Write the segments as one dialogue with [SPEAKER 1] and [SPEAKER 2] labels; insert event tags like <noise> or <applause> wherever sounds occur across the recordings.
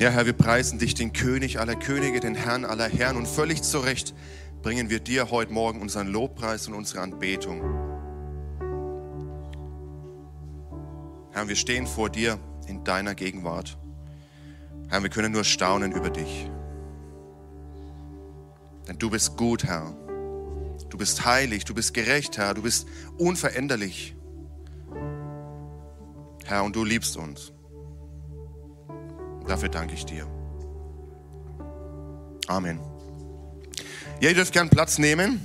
[SPEAKER 1] Ja, Herr, wir preisen dich, den König aller Könige, den Herrn aller Herren. Und völlig zu Recht bringen wir dir heute Morgen unseren Lobpreis und unsere Anbetung. Herr, wir stehen vor dir in deiner Gegenwart. Herr, wir können nur staunen über dich. Denn du bist gut, Herr. Du bist heilig, du bist gerecht, Herr. Du bist unveränderlich. Herr, und du liebst uns. Dafür danke ich dir. Amen. Ja, ihr dürft gern Platz nehmen.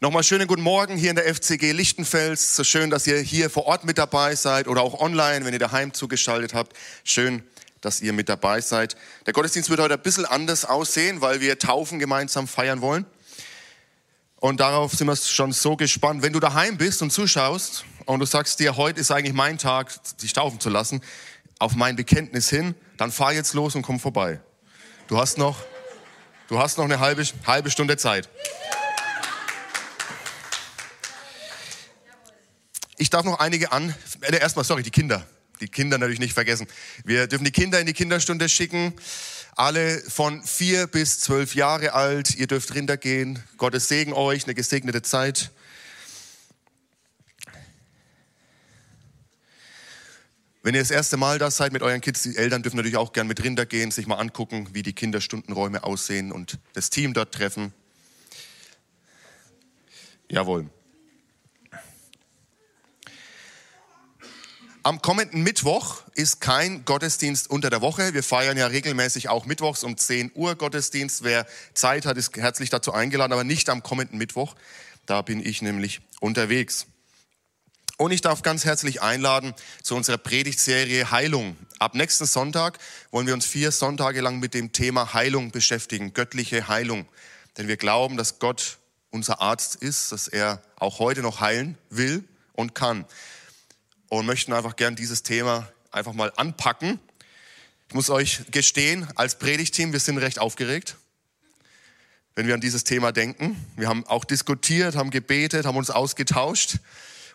[SPEAKER 1] Nochmal schönen guten Morgen hier in der FCG Lichtenfels. So schön, dass ihr hier vor Ort mit dabei seid oder auch online, wenn ihr daheim zugeschaltet habt. Schön, dass ihr mit dabei seid. Der Gottesdienst wird heute ein bisschen anders aussehen, weil wir Taufen gemeinsam feiern wollen. Und darauf sind wir schon so gespannt. Wenn du daheim bist und zuschaust und du sagst dir, heute ist eigentlich mein Tag, dich taufen zu lassen, auf mein Bekenntnis hin, dann fahr jetzt los und komm vorbei. Du hast noch, du hast noch eine halbe, halbe Stunde Zeit. Ich darf noch einige an, äh, erstmal, sorry, die Kinder. Die Kinder natürlich nicht vergessen. Wir dürfen die Kinder in die Kinderstunde schicken. Alle von vier bis zwölf Jahre alt. Ihr dürft runtergehen. Gottes Segen euch, eine gesegnete Zeit. Wenn ihr das erste Mal da seid mit euren Kids, die Eltern dürfen natürlich auch gern mit runtergehen, sich mal angucken, wie die Kinderstundenräume aussehen und das Team dort treffen. Jawohl. Am kommenden Mittwoch ist kein Gottesdienst unter der Woche. Wir feiern ja regelmäßig auch Mittwochs um 10 Uhr Gottesdienst. Wer Zeit hat, ist herzlich dazu eingeladen, aber nicht am kommenden Mittwoch. Da bin ich nämlich unterwegs. Und ich darf ganz herzlich einladen zu unserer Predigtserie Heilung. Ab nächsten Sonntag wollen wir uns vier Sonntage lang mit dem Thema Heilung beschäftigen, göttliche Heilung. Denn wir glauben, dass Gott unser Arzt ist, dass er auch heute noch heilen will und kann und möchten einfach gern dieses Thema einfach mal anpacken. Ich muss euch gestehen, als Predigteam, wir sind recht aufgeregt, wenn wir an dieses Thema denken. Wir haben auch diskutiert, haben gebetet, haben uns ausgetauscht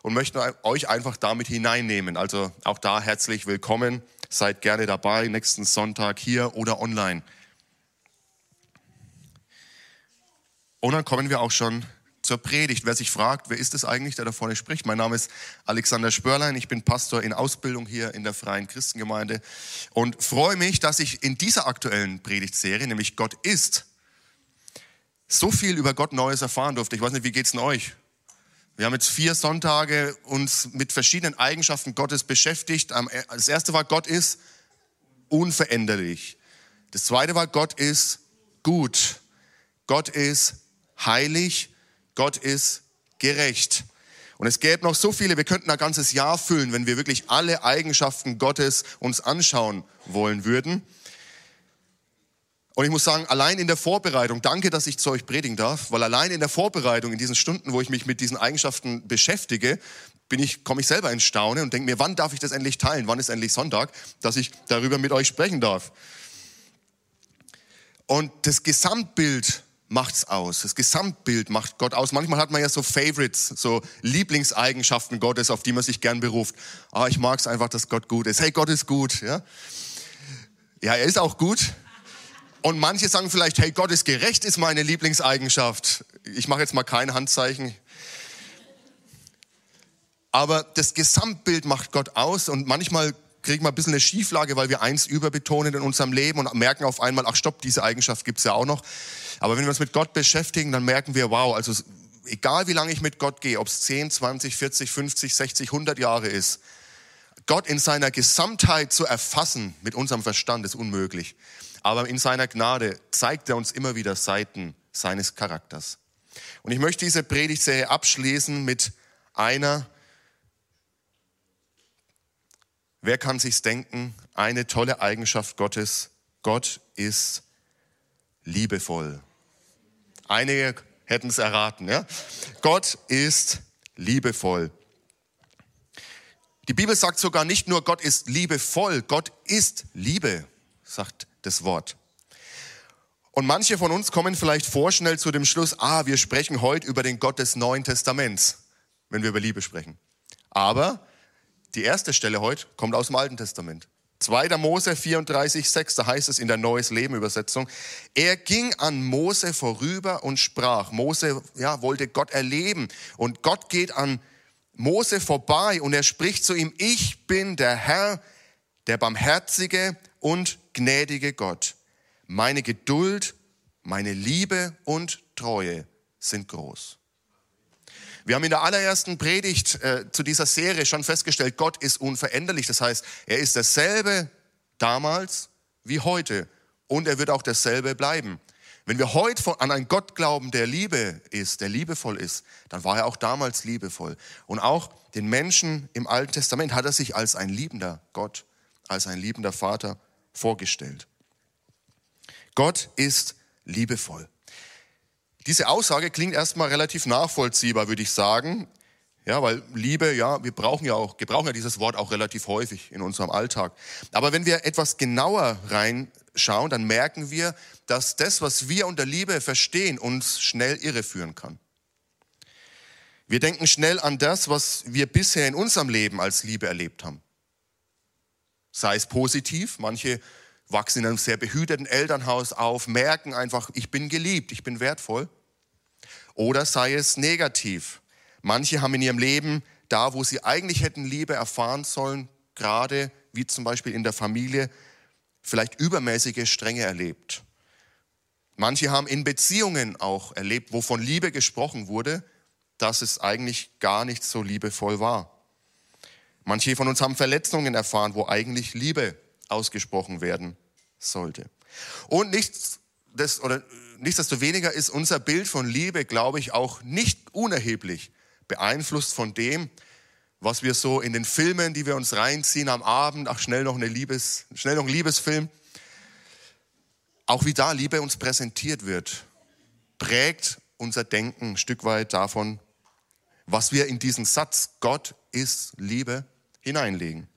[SPEAKER 1] und möchten euch einfach damit hineinnehmen. Also auch da herzlich willkommen. Seid gerne dabei, nächsten Sonntag hier oder online. Und dann kommen wir auch schon zur Predigt. Wer sich fragt, wer ist es eigentlich, der da vorne spricht? Mein Name ist Alexander Spörlein. Ich bin Pastor in Ausbildung hier in der Freien Christengemeinde und freue mich, dass ich in dieser aktuellen Predigtserie, nämlich Gott ist, so viel über Gott Neues erfahren durfte. Ich weiß nicht, wie geht's denn euch? Wir haben jetzt vier Sonntage uns mit verschiedenen Eigenschaften Gottes beschäftigt. Das erste war, Gott ist unveränderlich. Das zweite war, Gott ist gut. Gott ist heilig Gott ist gerecht. Und es gäbe noch so viele, wir könnten ein ganzes Jahr füllen, wenn wir wirklich alle Eigenschaften Gottes uns anschauen wollen würden. Und ich muss sagen, allein in der Vorbereitung, danke, dass ich zu euch predigen darf, weil allein in der Vorbereitung, in diesen Stunden, wo ich mich mit diesen Eigenschaften beschäftige, bin ich, komme ich selber ins Staunen und denke mir, wann darf ich das endlich teilen? Wann ist endlich Sonntag, dass ich darüber mit euch sprechen darf? Und das Gesamtbild macht's aus. Das Gesamtbild macht Gott aus. Manchmal hat man ja so Favorites, so Lieblingseigenschaften Gottes, auf die man sich gern beruft. Ah, ich mag's einfach, dass Gott gut ist. Hey, Gott ist gut, ja? Ja, er ist auch gut. Und manche sagen vielleicht, hey, Gott ist gerecht, ist meine Lieblingseigenschaft. Ich mache jetzt mal kein Handzeichen. Aber das Gesamtbild macht Gott aus und manchmal kriegen wir ein bisschen eine Schieflage, weil wir eins überbetonen in unserem Leben und merken auf einmal, ach stopp, diese Eigenschaft gibt's ja auch noch. Aber wenn wir uns mit Gott beschäftigen, dann merken wir, wow, also egal wie lange ich mit Gott gehe, ob es 10, 20, 40, 50, 60, 100 Jahre ist, Gott in seiner Gesamtheit zu erfassen mit unserem Verstand ist unmöglich. Aber in seiner Gnade zeigt er uns immer wieder Seiten seines Charakters. Und ich möchte diese Predigtserie abschließen mit einer, wer kann sich's denken, eine tolle Eigenschaft Gottes. Gott ist liebevoll. Einige hätten es erraten. Ja? Gott ist liebevoll. Die Bibel sagt sogar nicht nur, Gott ist liebevoll, Gott ist Liebe, sagt das Wort. Und manche von uns kommen vielleicht vorschnell zu dem Schluss, ah, wir sprechen heute über den Gott des Neuen Testaments, wenn wir über Liebe sprechen. Aber die erste Stelle heute kommt aus dem Alten Testament. 2. Mose 34, 6, da heißt es in der Neues Leben Übersetzung, er ging an Mose vorüber und sprach. Mose ja, wollte Gott erleben und Gott geht an Mose vorbei und er spricht zu ihm, ich bin der Herr, der barmherzige und gnädige Gott. Meine Geduld, meine Liebe und Treue sind groß. Wir haben in der allerersten Predigt äh, zu dieser Serie schon festgestellt, Gott ist unveränderlich. Das heißt, er ist dasselbe damals wie heute und er wird auch dasselbe bleiben. Wenn wir heute an einen Gott glauben, der Liebe ist, der liebevoll ist, dann war er auch damals liebevoll. Und auch den Menschen im Alten Testament hat er sich als ein liebender Gott, als ein liebender Vater vorgestellt. Gott ist liebevoll. Diese Aussage klingt erstmal relativ nachvollziehbar, würde ich sagen. Ja, weil Liebe, ja, wir brauchen ja auch, gebrauchen ja dieses Wort auch relativ häufig in unserem Alltag. Aber wenn wir etwas genauer reinschauen, dann merken wir, dass das, was wir unter Liebe verstehen, uns schnell irreführen kann. Wir denken schnell an das, was wir bisher in unserem Leben als Liebe erlebt haben. Sei es positiv, manche wachsen in einem sehr behüteten Elternhaus auf, merken einfach, ich bin geliebt, ich bin wertvoll oder sei es negativ. Manche haben in ihrem Leben da, wo sie eigentlich hätten Liebe erfahren sollen, gerade wie zum Beispiel in der Familie, vielleicht übermäßige Strenge erlebt. Manche haben in Beziehungen auch erlebt, wo von Liebe gesprochen wurde, dass es eigentlich gar nicht so liebevoll war. Manche von uns haben Verletzungen erfahren, wo eigentlich Liebe ausgesprochen werden sollte. Und nichts, das, oder nichtsdestoweniger ist unser Bild von Liebe, glaube ich, auch nicht unerheblich beeinflusst von dem, was wir so in den Filmen, die wir uns reinziehen am Abend, ach schnell noch eine Liebes, schnell noch ein Liebesfilm, auch wie da Liebe uns präsentiert wird, prägt unser Denken ein Stück weit davon, was wir in diesen Satz Gott ist Liebe hineinlegen.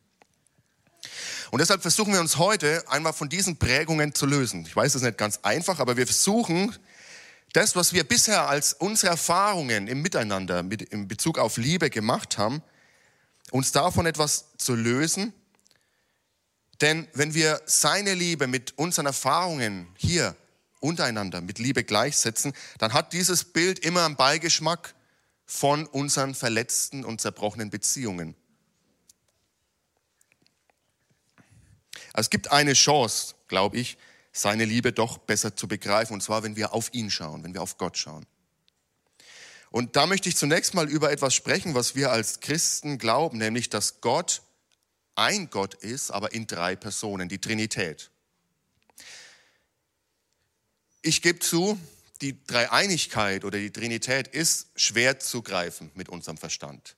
[SPEAKER 1] Und deshalb versuchen wir uns heute einmal von diesen Prägungen zu lösen. Ich weiß, das ist nicht ganz einfach, aber wir versuchen, das, was wir bisher als unsere Erfahrungen im Miteinander mit, in Bezug auf Liebe gemacht haben, uns davon etwas zu lösen. Denn wenn wir seine Liebe mit unseren Erfahrungen hier untereinander mit Liebe gleichsetzen, dann hat dieses Bild immer einen Beigeschmack von unseren verletzten und zerbrochenen Beziehungen. Also es gibt eine Chance, glaube ich, seine Liebe doch besser zu begreifen, und zwar, wenn wir auf ihn schauen, wenn wir auf Gott schauen. Und da möchte ich zunächst mal über etwas sprechen, was wir als Christen glauben, nämlich, dass Gott ein Gott ist, aber in drei Personen, die Trinität. Ich gebe zu, die Dreieinigkeit oder die Trinität ist schwer zu greifen mit unserem Verstand.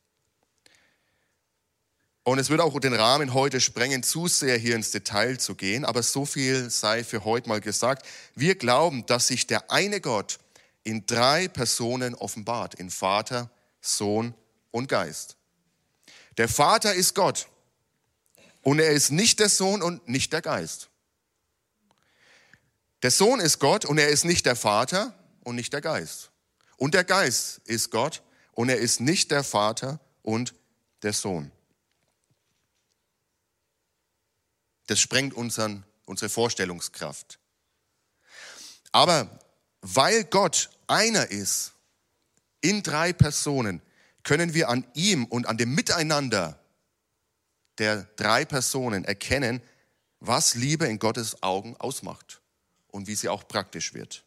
[SPEAKER 1] Und es wird auch den Rahmen heute sprengen, zu sehr hier ins Detail zu gehen, aber so viel sei für heute mal gesagt. Wir glauben, dass sich der eine Gott in drei Personen offenbart, in Vater, Sohn und Geist. Der Vater ist Gott und er ist nicht der Sohn und nicht der Geist. Der Sohn ist Gott und er ist nicht der Vater und nicht der Geist. Und der Geist ist Gott und er ist nicht der Vater und der Sohn. Das sprengt unseren, unsere Vorstellungskraft. Aber weil Gott einer ist, in drei Personen, können wir an ihm und an dem Miteinander der drei Personen erkennen, was Liebe in Gottes Augen ausmacht und wie sie auch praktisch wird.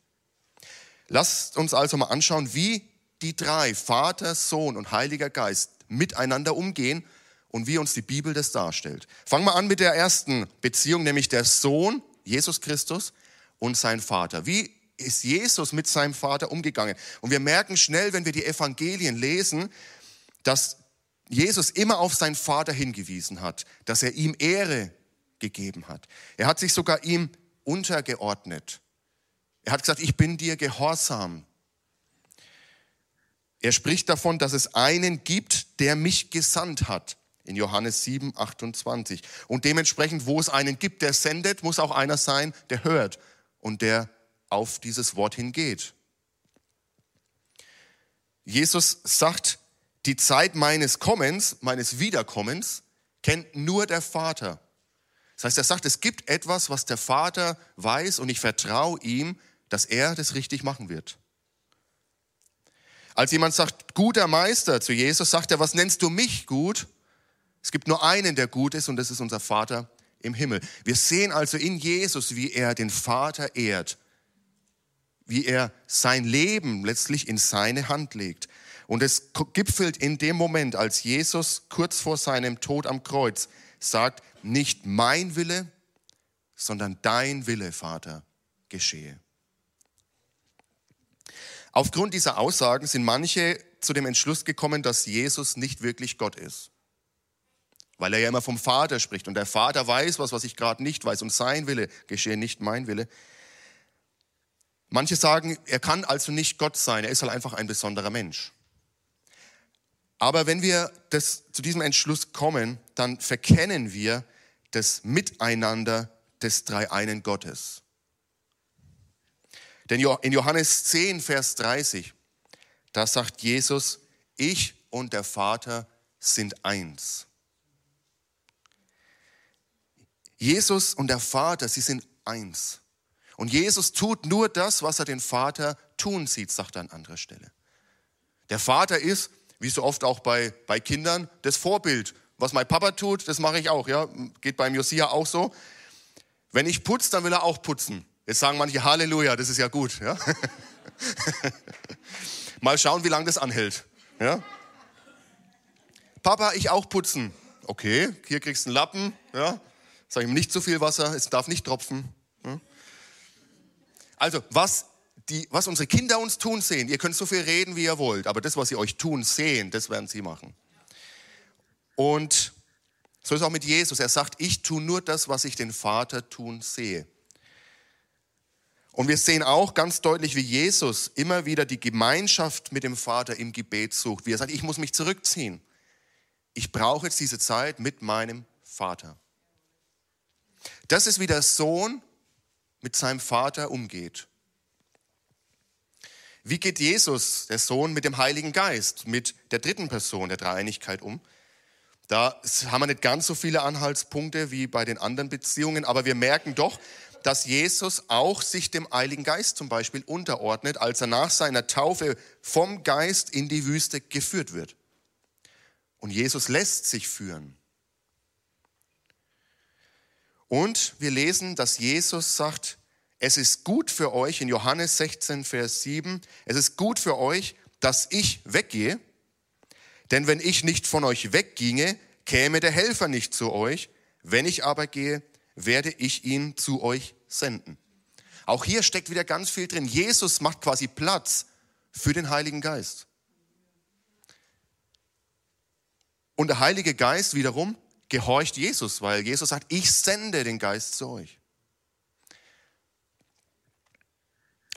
[SPEAKER 1] Lasst uns also mal anschauen, wie die drei, Vater, Sohn und Heiliger Geist, miteinander umgehen und wie uns die Bibel das darstellt. Fangen wir an mit der ersten Beziehung, nämlich der Sohn, Jesus Christus, und sein Vater. Wie ist Jesus mit seinem Vater umgegangen? Und wir merken schnell, wenn wir die Evangelien lesen, dass Jesus immer auf seinen Vater hingewiesen hat, dass er ihm Ehre gegeben hat. Er hat sich sogar ihm untergeordnet. Er hat gesagt, ich bin dir gehorsam. Er spricht davon, dass es einen gibt, der mich gesandt hat in Johannes 7, 28. Und dementsprechend, wo es einen gibt, der sendet, muss auch einer sein, der hört und der auf dieses Wort hingeht. Jesus sagt, die Zeit meines Kommens, meines Wiederkommens, kennt nur der Vater. Das heißt, er sagt, es gibt etwas, was der Vater weiß und ich vertraue ihm, dass er das richtig machen wird. Als jemand sagt, guter Meister zu Jesus, sagt er, was nennst du mich gut? Es gibt nur einen, der gut ist und das ist unser Vater im Himmel. Wir sehen also in Jesus, wie er den Vater ehrt, wie er sein Leben letztlich in seine Hand legt. Und es gipfelt in dem Moment, als Jesus kurz vor seinem Tod am Kreuz sagt, nicht mein Wille, sondern dein Wille, Vater, geschehe. Aufgrund dieser Aussagen sind manche zu dem Entschluss gekommen, dass Jesus nicht wirklich Gott ist. Weil er ja immer vom Vater spricht und der Vater weiß was, was ich gerade nicht weiß und sein Wille geschehe, nicht mein Wille. Manche sagen, er kann also nicht Gott sein, er ist halt einfach ein besonderer Mensch. Aber wenn wir das, zu diesem Entschluss kommen, dann verkennen wir das Miteinander des dreieinen Gottes. Denn in Johannes 10, Vers 30, da sagt Jesus, ich und der Vater sind eins. Jesus und der Vater, sie sind eins. Und Jesus tut nur das, was er den Vater tun sieht, sagt er an anderer Stelle. Der Vater ist, wie so oft auch bei, bei Kindern, das Vorbild. Was mein Papa tut, das mache ich auch. Ja? Geht beim Josia auch so. Wenn ich putze, dann will er auch putzen. Jetzt sagen manche Halleluja, das ist ja gut. Ja? <laughs> Mal schauen, wie lange das anhält. Ja? Papa, ich auch putzen. Okay, hier kriegst du einen Lappen. Ja? Sag ihm nicht zu viel Wasser, es darf nicht tropfen. Ja? Also, was, die, was unsere Kinder uns tun sehen, ihr könnt so viel reden, wie ihr wollt, aber das, was sie euch tun sehen, das werden sie machen. Und so ist es auch mit Jesus. Er sagt, ich tue nur das, was ich den Vater tun sehe. Und wir sehen auch ganz deutlich, wie Jesus immer wieder die Gemeinschaft mit dem Vater im Gebet sucht. Wie er sagt, ich muss mich zurückziehen. Ich brauche jetzt diese Zeit mit meinem Vater. Das ist wie der Sohn mit seinem Vater umgeht. Wie geht Jesus, der Sohn, mit dem Heiligen Geist, mit der dritten Person der Dreieinigkeit um? Da haben wir nicht ganz so viele Anhaltspunkte wie bei den anderen Beziehungen, aber wir merken doch, dass Jesus auch sich dem Heiligen Geist zum Beispiel unterordnet, als er nach seiner Taufe vom Geist in die Wüste geführt wird. Und Jesus lässt sich führen. Und wir lesen, dass Jesus sagt, es ist gut für euch, in Johannes 16, Vers 7, es ist gut für euch, dass ich weggehe, denn wenn ich nicht von euch wegginge, käme der Helfer nicht zu euch, wenn ich aber gehe, werde ich ihn zu euch senden. Auch hier steckt wieder ganz viel drin. Jesus macht quasi Platz für den Heiligen Geist. Und der Heilige Geist wiederum gehorcht Jesus, weil Jesus sagt, ich sende den Geist zu euch.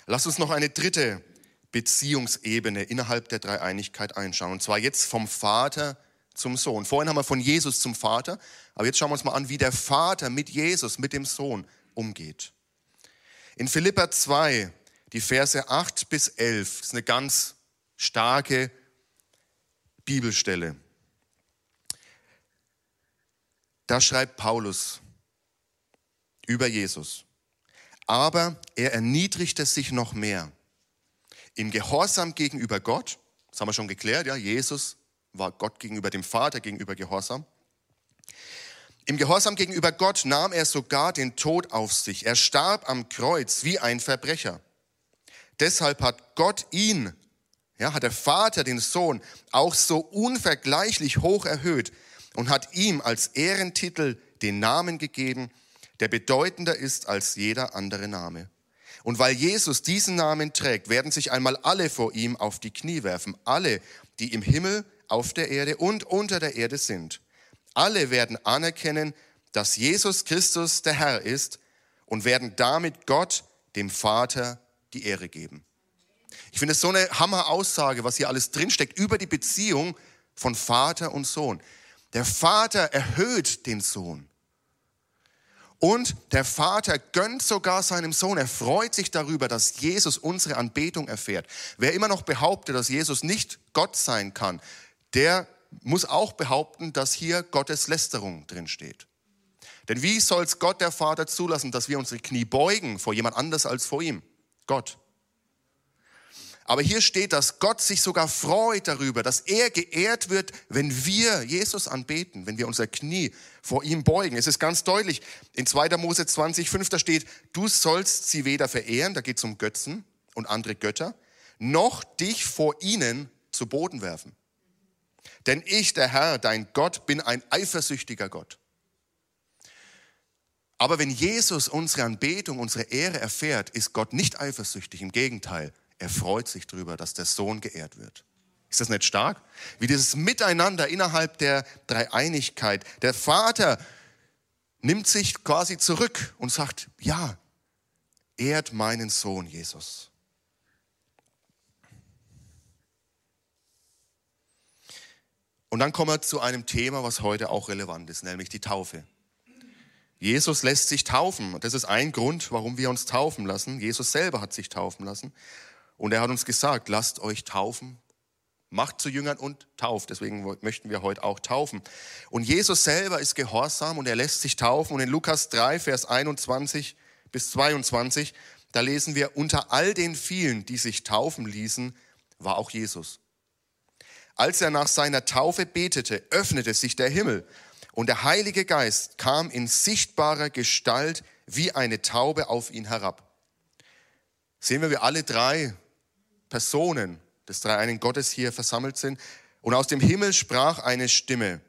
[SPEAKER 1] Lass uns noch eine dritte Beziehungsebene innerhalb der Dreieinigkeit einschauen. Und zwar jetzt vom Vater zum Sohn. Vorhin haben wir von Jesus zum Vater, aber jetzt schauen wir uns mal an, wie der Vater mit Jesus, mit dem Sohn umgeht. In Philippa 2, die Verse 8 bis 11, ist eine ganz starke Bibelstelle. Da schreibt Paulus über Jesus. Aber er erniedrigte sich noch mehr. Im Gehorsam gegenüber Gott, das haben wir schon geklärt, ja, Jesus war Gott gegenüber dem Vater gegenüber Gehorsam. Im Gehorsam gegenüber Gott nahm er sogar den Tod auf sich. Er starb am Kreuz wie ein Verbrecher. Deshalb hat Gott ihn, ja, hat der Vater den Sohn auch so unvergleichlich hoch erhöht und hat ihm als Ehrentitel den Namen gegeben, der bedeutender ist als jeder andere Name. Und weil Jesus diesen Namen trägt, werden sich einmal alle vor ihm auf die Knie werfen, alle, die im Himmel, auf der Erde und unter der Erde sind. Alle werden anerkennen, dass Jesus Christus der Herr ist und werden damit Gott, dem Vater, die Ehre geben. Ich finde es so eine Hammer-Aussage, was hier alles drinsteckt über die Beziehung von Vater und Sohn. Der Vater erhöht den Sohn. Und der Vater gönnt sogar seinem Sohn. Er freut sich darüber, dass Jesus unsere Anbetung erfährt. Wer immer noch behauptet, dass Jesus nicht Gott sein kann, der muss auch behaupten, dass hier Gottes Lästerung drin steht. Denn wie soll es Gott, der Vater, zulassen, dass wir unsere Knie beugen vor jemand anders als vor ihm? Gott. Aber hier steht, dass Gott sich sogar freut darüber, dass er geehrt wird, wenn wir Jesus anbeten, wenn wir unser Knie vor ihm beugen. Es ist ganz deutlich, in 2. Mose 20, 5, da steht, du sollst sie weder verehren, da geht es um Götzen und andere Götter, noch dich vor ihnen zu Boden werfen. Denn ich, der Herr, dein Gott, bin ein eifersüchtiger Gott. Aber wenn Jesus unsere Anbetung, unsere Ehre erfährt, ist Gott nicht eifersüchtig. Im Gegenteil, er freut sich darüber, dass der Sohn geehrt wird. Ist das nicht stark? Wie dieses Miteinander innerhalb der Dreieinigkeit. Der Vater nimmt sich quasi zurück und sagt, ja, ehrt meinen Sohn Jesus. Und dann kommen wir zu einem Thema, was heute auch relevant ist, nämlich die Taufe. Jesus lässt sich taufen. Das ist ein Grund, warum wir uns taufen lassen. Jesus selber hat sich taufen lassen. Und er hat uns gesagt, lasst euch taufen, macht zu Jüngern und tauft. Deswegen möchten wir heute auch taufen. Und Jesus selber ist gehorsam und er lässt sich taufen. Und in Lukas 3, Vers 21 bis 22, da lesen wir, unter all den vielen, die sich taufen ließen, war auch Jesus. Als er nach seiner Taufe betete, öffnete sich der Himmel und der Heilige Geist kam in sichtbarer Gestalt wie eine Taube auf ihn herab. Sehen wir, wie alle drei Personen des dreieinen Gottes hier versammelt sind. Und aus dem Himmel sprach eine Stimme,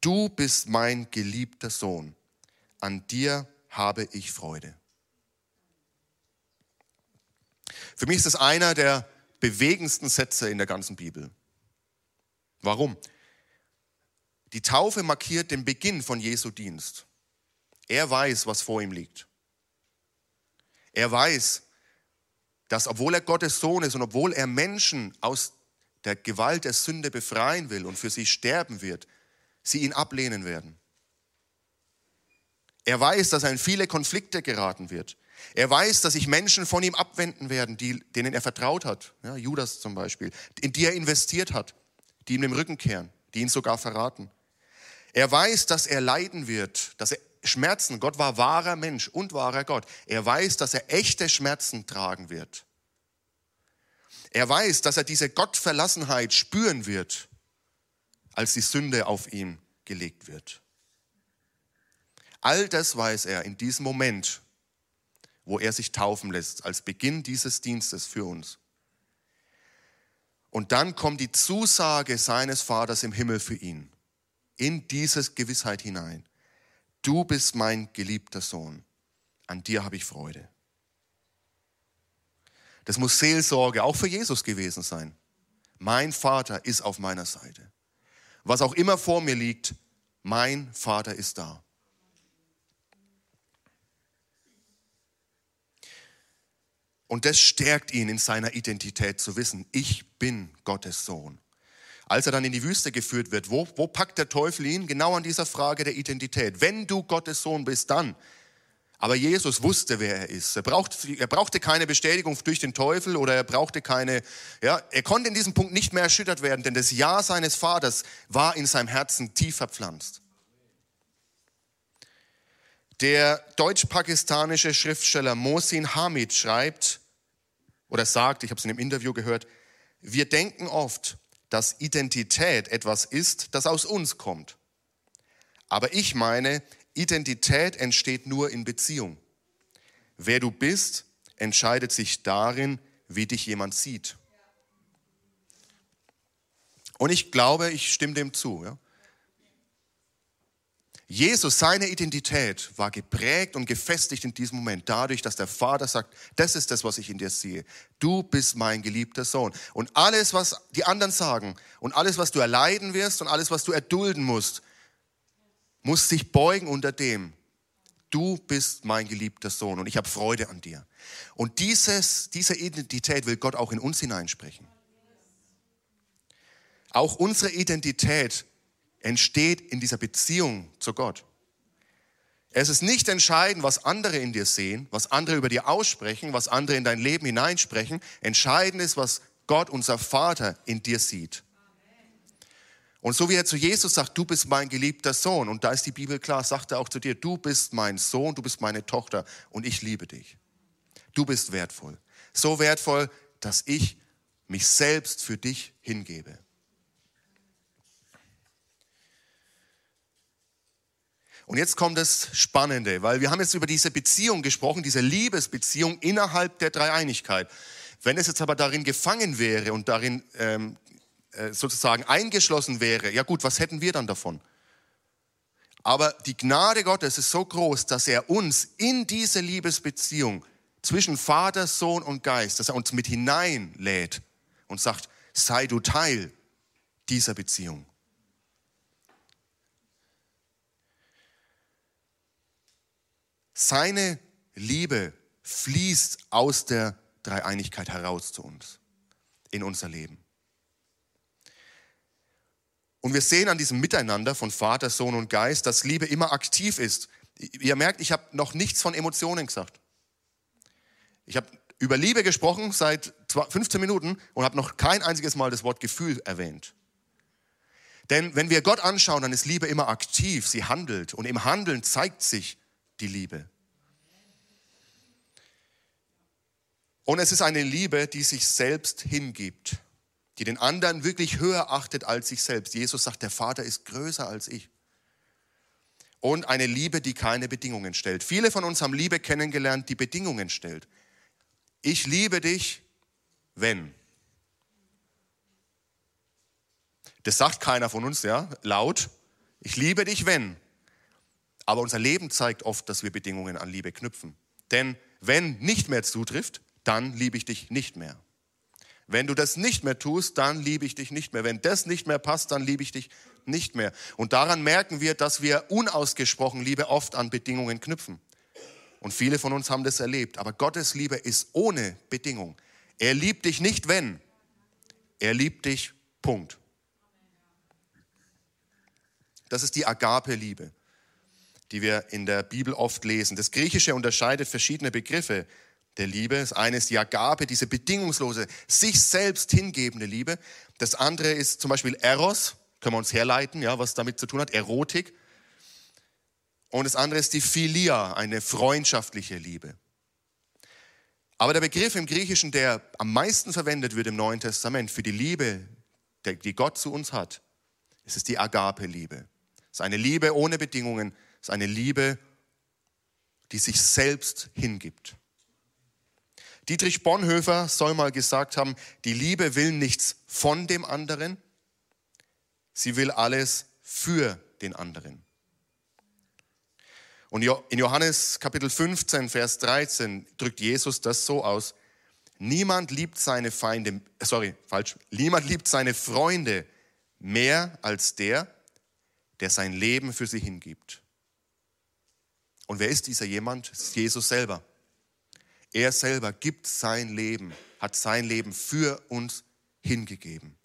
[SPEAKER 1] du bist mein geliebter Sohn, an dir habe ich Freude. Für mich ist das einer der bewegendsten Sätze in der ganzen Bibel. Warum? Die Taufe markiert den Beginn von Jesu Dienst. Er weiß, was vor ihm liegt. Er weiß, dass obwohl er Gottes Sohn ist und obwohl er Menschen aus der Gewalt der Sünde befreien will und für sie sterben wird, sie ihn ablehnen werden. Er weiß, dass er in viele Konflikte geraten wird. Er weiß, dass sich Menschen von ihm abwenden werden, die, denen er vertraut hat. Ja, Judas zum Beispiel, in die er investiert hat, die ihm den Rücken kehren, die ihn sogar verraten. Er weiß, dass er leiden wird, dass er Schmerzen, Gott war wahrer Mensch und wahrer Gott. Er weiß, dass er echte Schmerzen tragen wird. Er weiß, dass er diese Gottverlassenheit spüren wird, als die Sünde auf ihn gelegt wird. All das weiß er in diesem Moment, wo er sich taufen lässt, als Beginn dieses Dienstes für uns. Und dann kommt die Zusage seines Vaters im Himmel für ihn, in diese Gewissheit hinein du bist mein geliebter Sohn, an dir habe ich Freude. Das muss Seelsorge auch für Jesus gewesen sein. Mein Vater ist auf meiner Seite. Was auch immer vor mir liegt, mein Vater ist da. Und das stärkt ihn in seiner Identität zu wissen, ich bin Gottes Sohn als er dann in die Wüste geführt wird, wo, wo packt der Teufel ihn? Genau an dieser Frage der Identität. Wenn du Gottes Sohn bist, dann. Aber Jesus wusste, wer er ist. Er brauchte, er brauchte keine Bestätigung durch den Teufel oder er brauchte keine, ja, er konnte in diesem Punkt nicht mehr erschüttert werden, denn das Ja seines Vaters war in seinem Herzen tief verpflanzt. Der deutsch-pakistanische Schriftsteller Mohsin Hamid schreibt oder sagt, ich habe es in einem Interview gehört, wir denken oft, dass Identität etwas ist, das aus uns kommt. Aber ich meine, Identität entsteht nur in Beziehung. Wer du bist, entscheidet sich darin, wie dich jemand sieht. Und ich glaube, ich stimme dem zu. Ja? Jesus, seine Identität war geprägt und gefestigt in diesem Moment dadurch, dass der Vater sagt, das ist das, was ich in dir sehe. Du bist mein geliebter Sohn. Und alles, was die anderen sagen und alles, was du erleiden wirst und alles, was du erdulden musst, muss sich beugen unter dem. Du bist mein geliebter Sohn und ich habe Freude an dir. Und dieses, diese Identität will Gott auch in uns hineinsprechen. Auch unsere Identität entsteht in dieser Beziehung zu Gott. Es ist nicht entscheidend, was andere in dir sehen, was andere über dir aussprechen, was andere in dein Leben hineinsprechen. Entscheidend ist, was Gott, unser Vater, in dir sieht. Und so wie er zu Jesus sagt, du bist mein geliebter Sohn, und da ist die Bibel klar, sagt er auch zu dir, du bist mein Sohn, du bist meine Tochter und ich liebe dich. Du bist wertvoll. So wertvoll, dass ich mich selbst für dich hingebe. Und jetzt kommt das Spannende, weil wir haben jetzt über diese Beziehung gesprochen, diese Liebesbeziehung innerhalb der Dreieinigkeit. Wenn es jetzt aber darin gefangen wäre und darin ähm, äh, sozusagen eingeschlossen wäre, ja gut, was hätten wir dann davon? Aber die Gnade Gottes ist so groß, dass er uns in diese Liebesbeziehung zwischen Vater, Sohn und Geist, dass er uns mit hineinlädt und sagt, sei du Teil dieser Beziehung. Seine Liebe fließt aus der Dreieinigkeit heraus zu uns, in unser Leben. Und wir sehen an diesem Miteinander von Vater, Sohn und Geist, dass Liebe immer aktiv ist. Ihr merkt, ich habe noch nichts von Emotionen gesagt. Ich habe über Liebe gesprochen seit 15 Minuten und habe noch kein einziges Mal das Wort Gefühl erwähnt. Denn wenn wir Gott anschauen, dann ist Liebe immer aktiv, sie handelt und im Handeln zeigt sich die Liebe. Und es ist eine Liebe, die sich selbst hingibt, die den anderen wirklich höher achtet als sich selbst. Jesus sagt, der Vater ist größer als ich. Und eine Liebe, die keine Bedingungen stellt. Viele von uns haben Liebe kennengelernt, die Bedingungen stellt. Ich liebe dich, wenn. Das sagt keiner von uns, ja, laut. Ich liebe dich, wenn. Aber unser Leben zeigt oft, dass wir Bedingungen an Liebe knüpfen. Denn wenn nicht mehr zutrifft, dann liebe ich dich nicht mehr. Wenn du das nicht mehr tust, dann liebe ich dich nicht mehr. Wenn das nicht mehr passt, dann liebe ich dich nicht mehr. Und daran merken wir, dass wir unausgesprochen Liebe oft an Bedingungen knüpfen. Und viele von uns haben das erlebt. Aber Gottes Liebe ist ohne Bedingung. Er liebt dich nicht, wenn. Er liebt dich, Punkt. Das ist die Agape-Liebe die wir in der Bibel oft lesen. Das Griechische unterscheidet verschiedene Begriffe der Liebe. Das eine ist die Agape, diese bedingungslose, sich selbst hingebende Liebe. Das andere ist zum Beispiel Eros, können wir uns herleiten, ja, was damit zu tun hat, Erotik. Und das andere ist die Philia, eine freundschaftliche Liebe. Aber der Begriff im Griechischen, der am meisten verwendet wird im Neuen Testament für die Liebe, die Gott zu uns hat, ist es die Agape-Liebe. Es ist eine Liebe ohne Bedingungen, ist eine Liebe, die sich selbst hingibt. Dietrich Bonhoeffer soll mal gesagt haben, die Liebe will nichts von dem anderen, sie will alles für den anderen. Und in Johannes Kapitel 15, Vers 13 drückt Jesus das so aus, niemand liebt seine Feinde, sorry, falsch, niemand liebt seine Freunde mehr als der, der sein Leben für sie hingibt. Und wer ist dieser jemand? Ist Jesus selber. Er selber gibt sein Leben, hat sein Leben für uns hingegeben.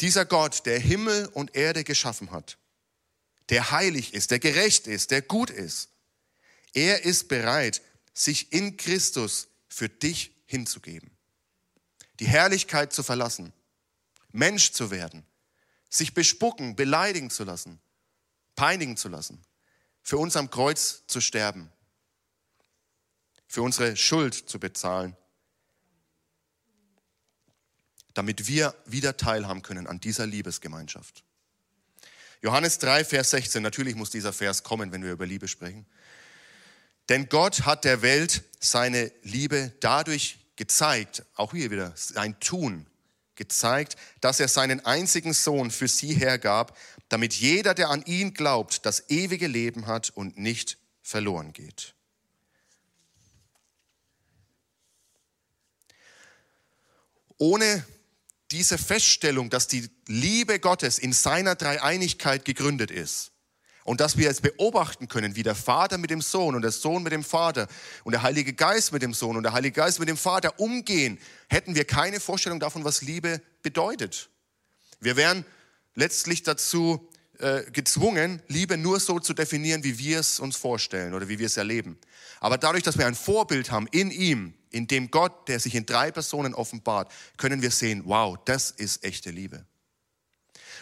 [SPEAKER 1] Dieser Gott, der Himmel und Erde geschaffen hat, der heilig ist, der gerecht ist, der gut ist, er ist bereit, sich in Christus für dich hinzugeben. Die Herrlichkeit zu verlassen, Mensch zu werden, sich bespucken, beleidigen zu lassen, peinigen zu lassen, für uns am Kreuz zu sterben, für unsere Schuld zu bezahlen, damit wir wieder teilhaben können an dieser Liebesgemeinschaft. Johannes 3, Vers 16, natürlich muss dieser Vers kommen, wenn wir über Liebe sprechen. Denn Gott hat der Welt seine Liebe dadurch gezeigt, auch hier wieder sein Tun, gezeigt, dass er seinen einzigen Sohn für sie hergab, damit jeder, der an ihn glaubt, das ewige Leben hat und nicht verloren geht. Ohne diese Feststellung, dass die Liebe Gottes in seiner Dreieinigkeit gegründet ist, und dass wir jetzt beobachten können, wie der Vater mit dem Sohn und der Sohn mit dem Vater und der Heilige Geist mit dem Sohn und der Heilige Geist mit dem Vater umgehen, hätten wir keine Vorstellung davon, was Liebe bedeutet. Wir wären letztlich dazu äh, gezwungen, Liebe nur so zu definieren, wie wir es uns vorstellen oder wie wir es erleben. Aber dadurch, dass wir ein Vorbild haben in ihm, in dem Gott, der sich in drei Personen offenbart, können wir sehen, wow, das ist echte Liebe.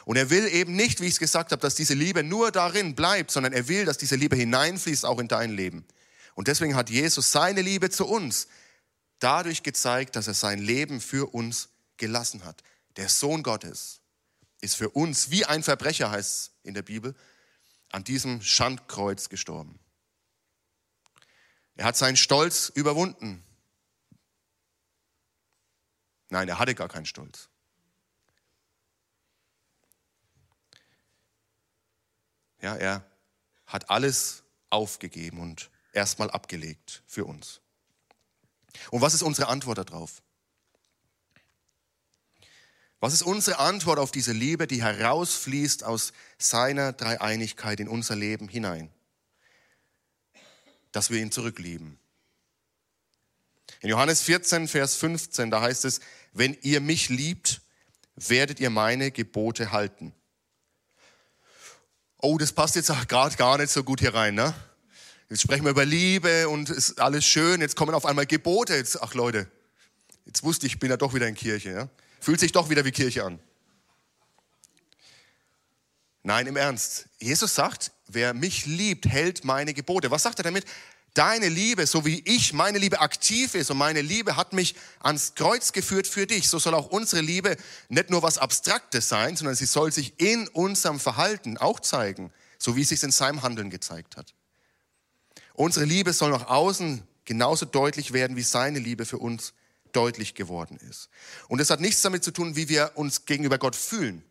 [SPEAKER 1] Und er will eben nicht, wie ich es gesagt habe, dass diese Liebe nur darin bleibt, sondern er will, dass diese Liebe hineinfließt auch in dein Leben. Und deswegen hat Jesus seine Liebe zu uns dadurch gezeigt, dass er sein Leben für uns gelassen hat. Der Sohn Gottes ist für uns wie ein Verbrecher, heißt es in der Bibel, an diesem Schandkreuz gestorben. Er hat seinen Stolz überwunden. Nein, er hatte gar keinen Stolz. Ja, er hat alles aufgegeben und erstmal abgelegt für uns. Und was ist unsere Antwort darauf? Was ist unsere Antwort auf diese Liebe, die herausfließt aus seiner Dreieinigkeit in unser Leben hinein? Dass wir ihn zurücklieben. In Johannes 14, Vers 15, da heißt es, wenn ihr mich liebt, werdet ihr meine Gebote halten. Oh, das passt jetzt gerade gar nicht so gut hier rein, ne? Jetzt sprechen wir über Liebe und ist alles schön. Jetzt kommen auf einmal Gebote. Jetzt, ach Leute, jetzt wusste ich, ich bin ja doch wieder in Kirche. Ja? Fühlt sich doch wieder wie Kirche an. Nein, im Ernst. Jesus sagt, wer mich liebt, hält meine Gebote. Was sagt er damit? Deine Liebe, so wie ich meine Liebe aktiv ist und meine Liebe hat mich ans Kreuz geführt für dich, so soll auch unsere Liebe nicht nur was Abstraktes sein, sondern sie soll sich in unserem Verhalten auch zeigen, so wie es sich in seinem Handeln gezeigt hat. Unsere Liebe soll nach außen genauso deutlich werden, wie seine Liebe für uns deutlich geworden ist. Und das hat nichts damit zu tun, wie wir uns gegenüber Gott fühlen,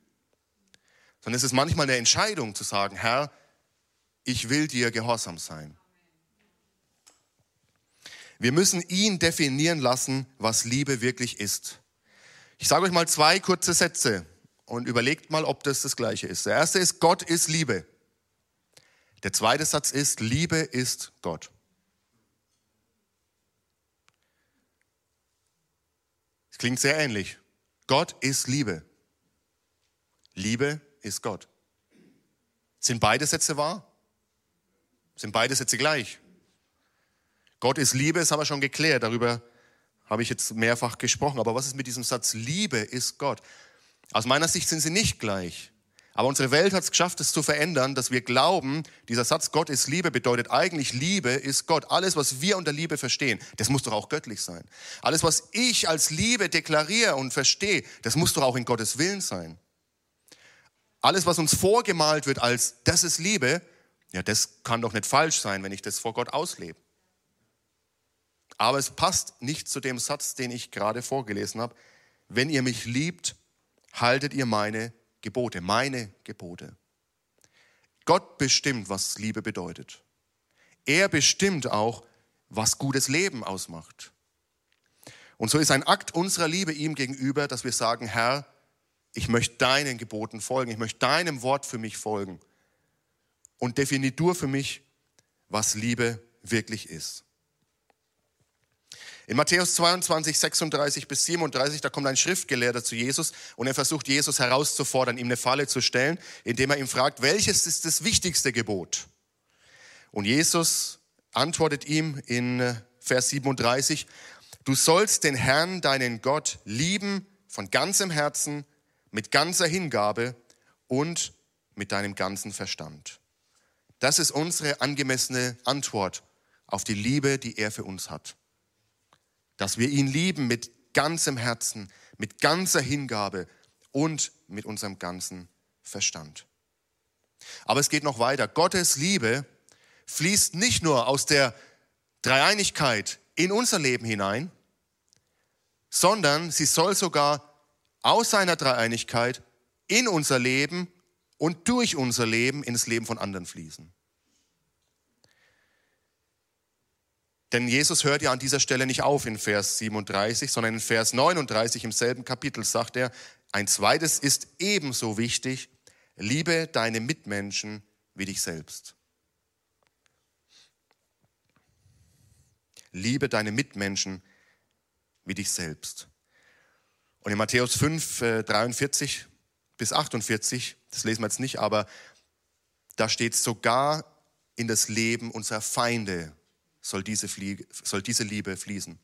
[SPEAKER 1] sondern es ist manchmal eine Entscheidung zu sagen, Herr, ich will dir gehorsam sein. Wir müssen ihn definieren lassen, was Liebe wirklich ist. Ich sage euch mal zwei kurze Sätze und überlegt mal, ob das das gleiche ist. Der erste ist, Gott ist Liebe. Der zweite Satz ist, Liebe ist Gott. Klingt sehr ähnlich. Gott ist Liebe. Liebe ist Gott. Sind beide Sätze wahr? Sind beide Sätze gleich? Gott ist Liebe, das haben wir schon geklärt, darüber habe ich jetzt mehrfach gesprochen. Aber was ist mit diesem Satz, Liebe ist Gott? Aus meiner Sicht sind sie nicht gleich. Aber unsere Welt hat es geschafft, es zu verändern, dass wir glauben, dieser Satz Gott ist Liebe bedeutet eigentlich Liebe ist Gott. Alles, was wir unter Liebe verstehen, das muss doch auch göttlich sein. Alles, was ich als Liebe deklariere und verstehe, das muss doch auch in Gottes Willen sein. Alles, was uns vorgemalt wird als das ist Liebe, ja, das kann doch nicht falsch sein, wenn ich das vor Gott auslebe. Aber es passt nicht zu dem Satz, den ich gerade vorgelesen habe. Wenn ihr mich liebt, haltet ihr meine Gebote, meine Gebote. Gott bestimmt, was Liebe bedeutet. Er bestimmt auch, was gutes Leben ausmacht. Und so ist ein Akt unserer Liebe ihm gegenüber, dass wir sagen, Herr, ich möchte deinen Geboten folgen, ich möchte deinem Wort für mich folgen. Und definier du für mich, was Liebe wirklich ist. In Matthäus 22, 36 bis 37, da kommt ein Schriftgelehrter zu Jesus und er versucht Jesus herauszufordern, ihm eine Falle zu stellen, indem er ihn fragt, welches ist das wichtigste Gebot? Und Jesus antwortet ihm in äh, Vers 37, du sollst den Herrn, deinen Gott, lieben von ganzem Herzen, mit ganzer Hingabe und mit deinem ganzen Verstand. Das ist unsere angemessene Antwort auf die Liebe, die er für uns hat dass wir ihn lieben mit ganzem Herzen, mit ganzer Hingabe und mit unserem ganzen Verstand. Aber es geht noch weiter. Gottes Liebe fließt nicht nur aus der Dreieinigkeit in unser Leben hinein, sondern sie soll sogar aus seiner Dreieinigkeit in unser Leben und durch unser Leben ins Leben von anderen fließen. Denn Jesus hört ja an dieser Stelle nicht auf in Vers 37, sondern in Vers 39 im selben Kapitel sagt er, ein zweites ist ebenso wichtig, liebe deine Mitmenschen wie dich selbst. Liebe deine Mitmenschen wie dich selbst. Und in Matthäus 5, 43 äh, bis 48, das lesen wir jetzt nicht, aber da steht sogar in das Leben unserer Feinde soll diese, soll diese Liebe fließen.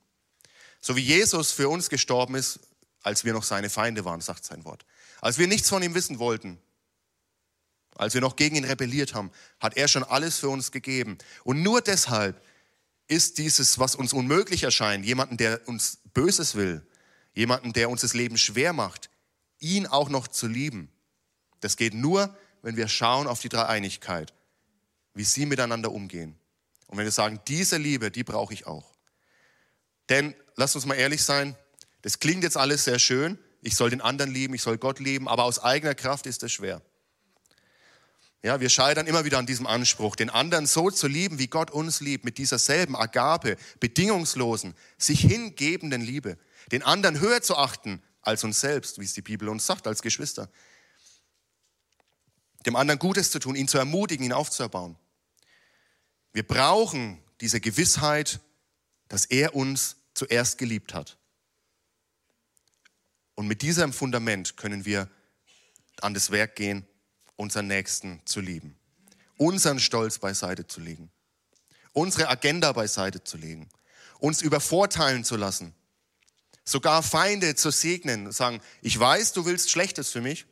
[SPEAKER 1] So wie Jesus für uns gestorben ist, als wir noch seine Feinde waren, sagt sein Wort. Als wir nichts von ihm wissen wollten, als wir noch gegen ihn rebelliert haben, hat er schon alles für uns gegeben. Und nur deshalb ist dieses, was uns unmöglich erscheint, jemanden, der uns Böses will, jemanden, der uns das Leben schwer macht, ihn auch noch zu lieben. Das geht nur, wenn wir schauen auf die Dreieinigkeit, wie sie miteinander umgehen. Und wenn wir sagen, diese Liebe, die brauche ich auch. Denn, lasst uns mal ehrlich sein, das klingt jetzt alles sehr schön. Ich soll den anderen lieben, ich soll Gott lieben, aber aus eigener Kraft ist es schwer. Ja, wir scheitern immer wieder an diesem Anspruch, den anderen so zu lieben, wie Gott uns liebt, mit dieser selben Agape, bedingungslosen, sich hingebenden Liebe. Den anderen höher zu achten als uns selbst, wie es die Bibel uns sagt, als Geschwister. Dem anderen Gutes zu tun, ihn zu ermutigen, ihn aufzuerbauen. Wir brauchen diese Gewissheit, dass er uns zuerst geliebt hat. Und mit diesem Fundament können wir an das Werk gehen unseren Nächsten zu lieben, unseren Stolz beiseite zu legen, unsere Agenda beiseite zu legen, uns übervorteilen zu lassen, sogar Feinde zu segnen, sagen, ich weiß, du willst Schlechtes für mich,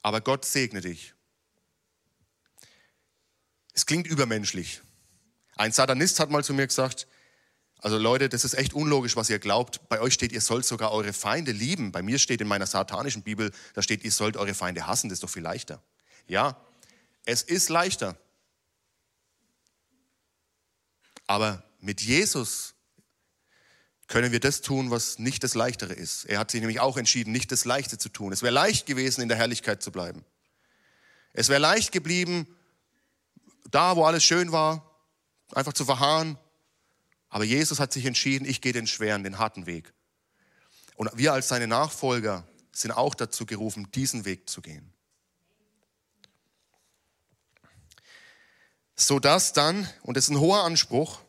[SPEAKER 1] aber Gott segne dich. Es klingt übermenschlich. Ein Satanist hat mal zu mir gesagt, also Leute, das ist echt unlogisch, was ihr glaubt. Bei euch steht, ihr sollt sogar eure Feinde lieben. Bei mir steht in meiner satanischen Bibel, da steht, ihr sollt eure Feinde hassen. Das ist doch viel leichter. Ja, es ist leichter. Aber mit Jesus können wir das tun, was nicht das Leichtere ist. Er hat sich nämlich auch entschieden, nicht das Leichte zu tun. Es wäre leicht gewesen, in der Herrlichkeit zu bleiben. Es wäre leicht geblieben, da, wo alles schön war, einfach zu verharren, aber Jesus hat sich entschieden, ich gehe den schweren, den harten Weg. Und wir als seine Nachfolger sind auch dazu gerufen, diesen Weg zu gehen. So dass dann, und das ist ein hoher Anspruch,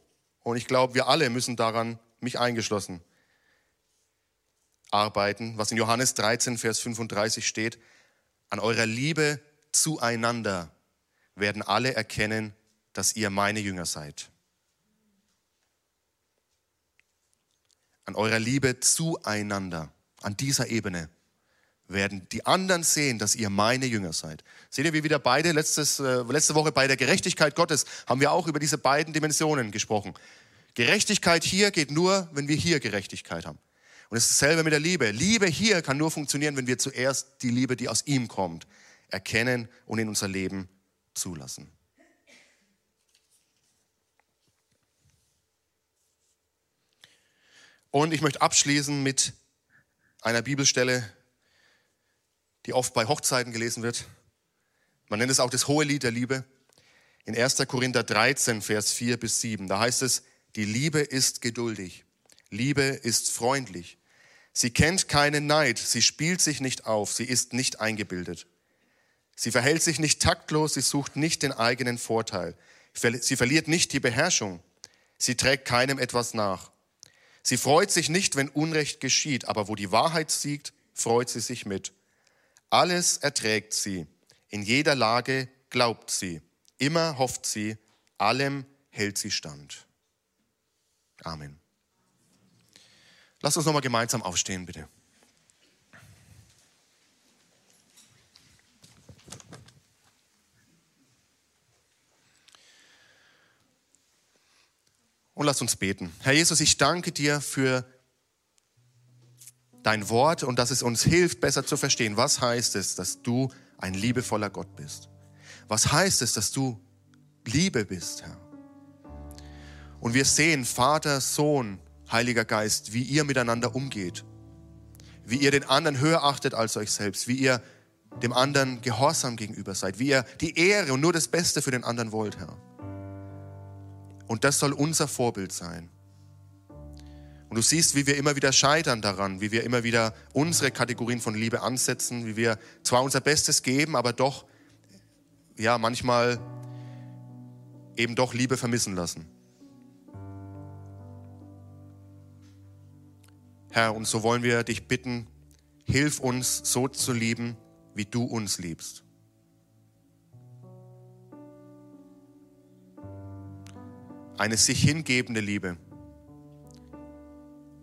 [SPEAKER 1] und ich glaube, wir alle müssen daran, mich eingeschlossen, arbeiten, was in Johannes 13, Vers 35 steht, an eurer Liebe zueinander werden alle erkennen, dass ihr meine Jünger seid. an eurer Liebe zueinander, an dieser Ebene werden die anderen sehen, dass ihr meine Jünger seid. Seht ihr, wie wieder beide, letztes, äh, letzte Woche bei der Gerechtigkeit Gottes haben wir auch über diese beiden Dimensionen gesprochen. Gerechtigkeit hier geht nur, wenn wir hier Gerechtigkeit haben. Und es ist dasselbe mit der Liebe. Liebe hier kann nur funktionieren, wenn wir zuerst die Liebe, die aus ihm kommt, erkennen und in unser Leben zulassen. Und ich möchte abschließen mit einer Bibelstelle, die oft bei Hochzeiten gelesen wird. Man nennt es auch das hohe Lied der Liebe. In 1. Korinther 13, Vers 4 bis 7, da heißt es, die Liebe ist geduldig, Liebe ist freundlich. Sie kennt keinen Neid, sie spielt sich nicht auf, sie ist nicht eingebildet. Sie verhält sich nicht taktlos, sie sucht nicht den eigenen Vorteil. Sie verliert nicht die Beherrschung. Sie trägt keinem etwas nach. Sie freut sich nicht, wenn Unrecht geschieht, aber wo die Wahrheit siegt, freut sie sich mit. Alles erträgt sie, in jeder Lage glaubt sie, immer hofft sie, allem hält sie stand. Amen. Lass uns nochmal gemeinsam aufstehen, bitte. Und lass uns beten. Herr Jesus, ich danke dir für dein Wort und dass es uns hilft, besser zu verstehen. Was heißt es, dass du ein liebevoller Gott bist? Was heißt es, dass du Liebe bist, Herr? Und wir sehen Vater, Sohn, Heiliger Geist, wie ihr miteinander umgeht, wie ihr den anderen höher achtet als euch selbst, wie ihr dem anderen gehorsam gegenüber seid, wie ihr die Ehre und nur das Beste für den anderen wollt, Herr. Und das soll unser Vorbild sein. Und du siehst, wie wir immer wieder scheitern daran, wie wir immer wieder unsere Kategorien von Liebe ansetzen, wie wir zwar unser Bestes geben, aber doch, ja, manchmal eben doch Liebe vermissen lassen. Herr, und so wollen wir dich bitten, hilf uns so zu lieben, wie du uns liebst. Eine sich hingebende Liebe.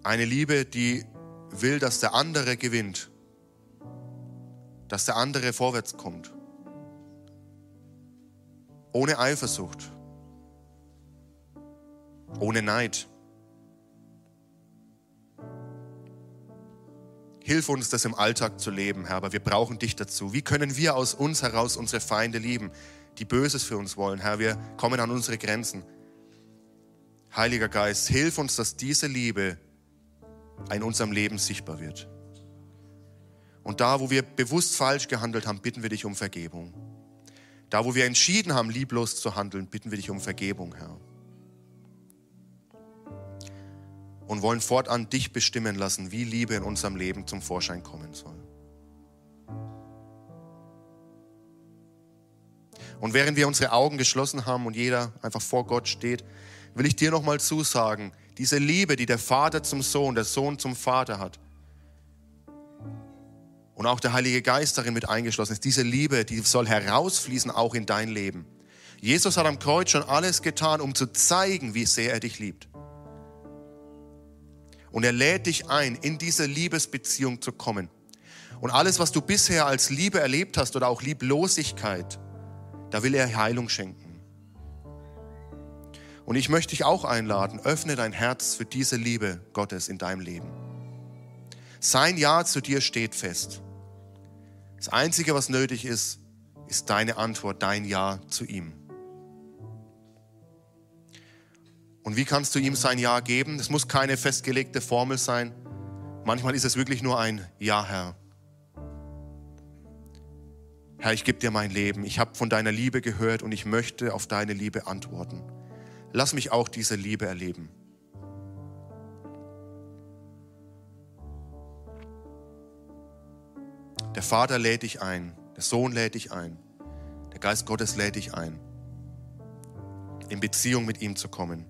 [SPEAKER 1] Eine Liebe, die will, dass der andere gewinnt, dass der andere vorwärts kommt. Ohne Eifersucht, ohne Neid. Hilf uns, das im Alltag zu leben, Herr, aber wir brauchen dich dazu. Wie können wir aus uns heraus unsere Feinde lieben, die Böses für uns wollen? Herr, wir kommen an unsere Grenzen. Heiliger Geist, hilf uns, dass diese Liebe in unserem Leben sichtbar wird. Und da, wo wir bewusst falsch gehandelt haben, bitten wir dich um Vergebung. Da, wo wir entschieden haben, lieblos zu handeln, bitten wir dich um Vergebung, Herr. Und wollen fortan dich bestimmen lassen, wie Liebe in unserem Leben zum Vorschein kommen soll. Und während wir unsere Augen geschlossen haben und jeder einfach vor Gott steht, will ich dir nochmal zusagen, diese Liebe, die der Vater zum Sohn, der Sohn zum Vater hat, und auch der Heilige Geist darin mit eingeschlossen ist, diese Liebe, die soll herausfließen auch in dein Leben. Jesus hat am Kreuz schon alles getan, um zu zeigen, wie sehr er dich liebt. Und er lädt dich ein, in diese Liebesbeziehung zu kommen. Und alles, was du bisher als Liebe erlebt hast oder auch Lieblosigkeit, da will er Heilung schenken. Und ich möchte dich auch einladen, öffne dein Herz für diese Liebe Gottes in deinem Leben. Sein Ja zu dir steht fest. Das Einzige, was nötig ist, ist deine Antwort, dein Ja zu ihm. Und wie kannst du ihm sein Ja geben? Es muss keine festgelegte Formel sein. Manchmal ist es wirklich nur ein Ja, Herr. Herr, ich gebe dir mein Leben. Ich habe von deiner Liebe gehört und ich möchte auf deine Liebe antworten. Lass mich auch diese Liebe erleben. Der Vater lädt dich ein, der Sohn lädt dich ein, der Geist Gottes lädt dich ein, in Beziehung mit ihm zu kommen.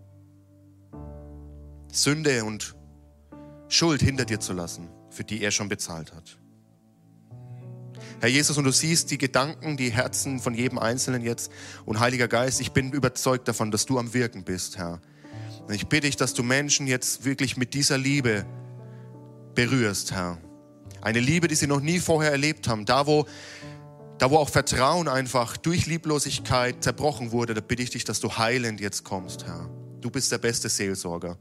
[SPEAKER 1] Sünde und Schuld hinter dir zu lassen, für die er schon bezahlt hat. Herr Jesus, und du siehst die Gedanken, die Herzen von jedem Einzelnen jetzt. Und Heiliger Geist, ich bin überzeugt davon, dass du am Wirken bist, Herr. Und ich bitte dich, dass du Menschen jetzt wirklich mit dieser Liebe berührst, Herr. Eine Liebe, die sie noch nie vorher erlebt haben. Da, wo, da, wo auch Vertrauen einfach durch Lieblosigkeit zerbrochen wurde, da bitte ich dich, dass du heilend jetzt kommst, Herr. Du bist der beste Seelsorger.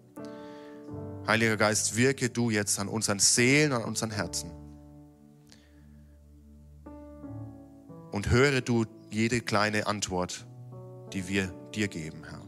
[SPEAKER 1] Heiliger Geist, wirke du jetzt an unseren Seelen, an unseren Herzen. Und höre du jede kleine Antwort, die wir dir geben, Herr.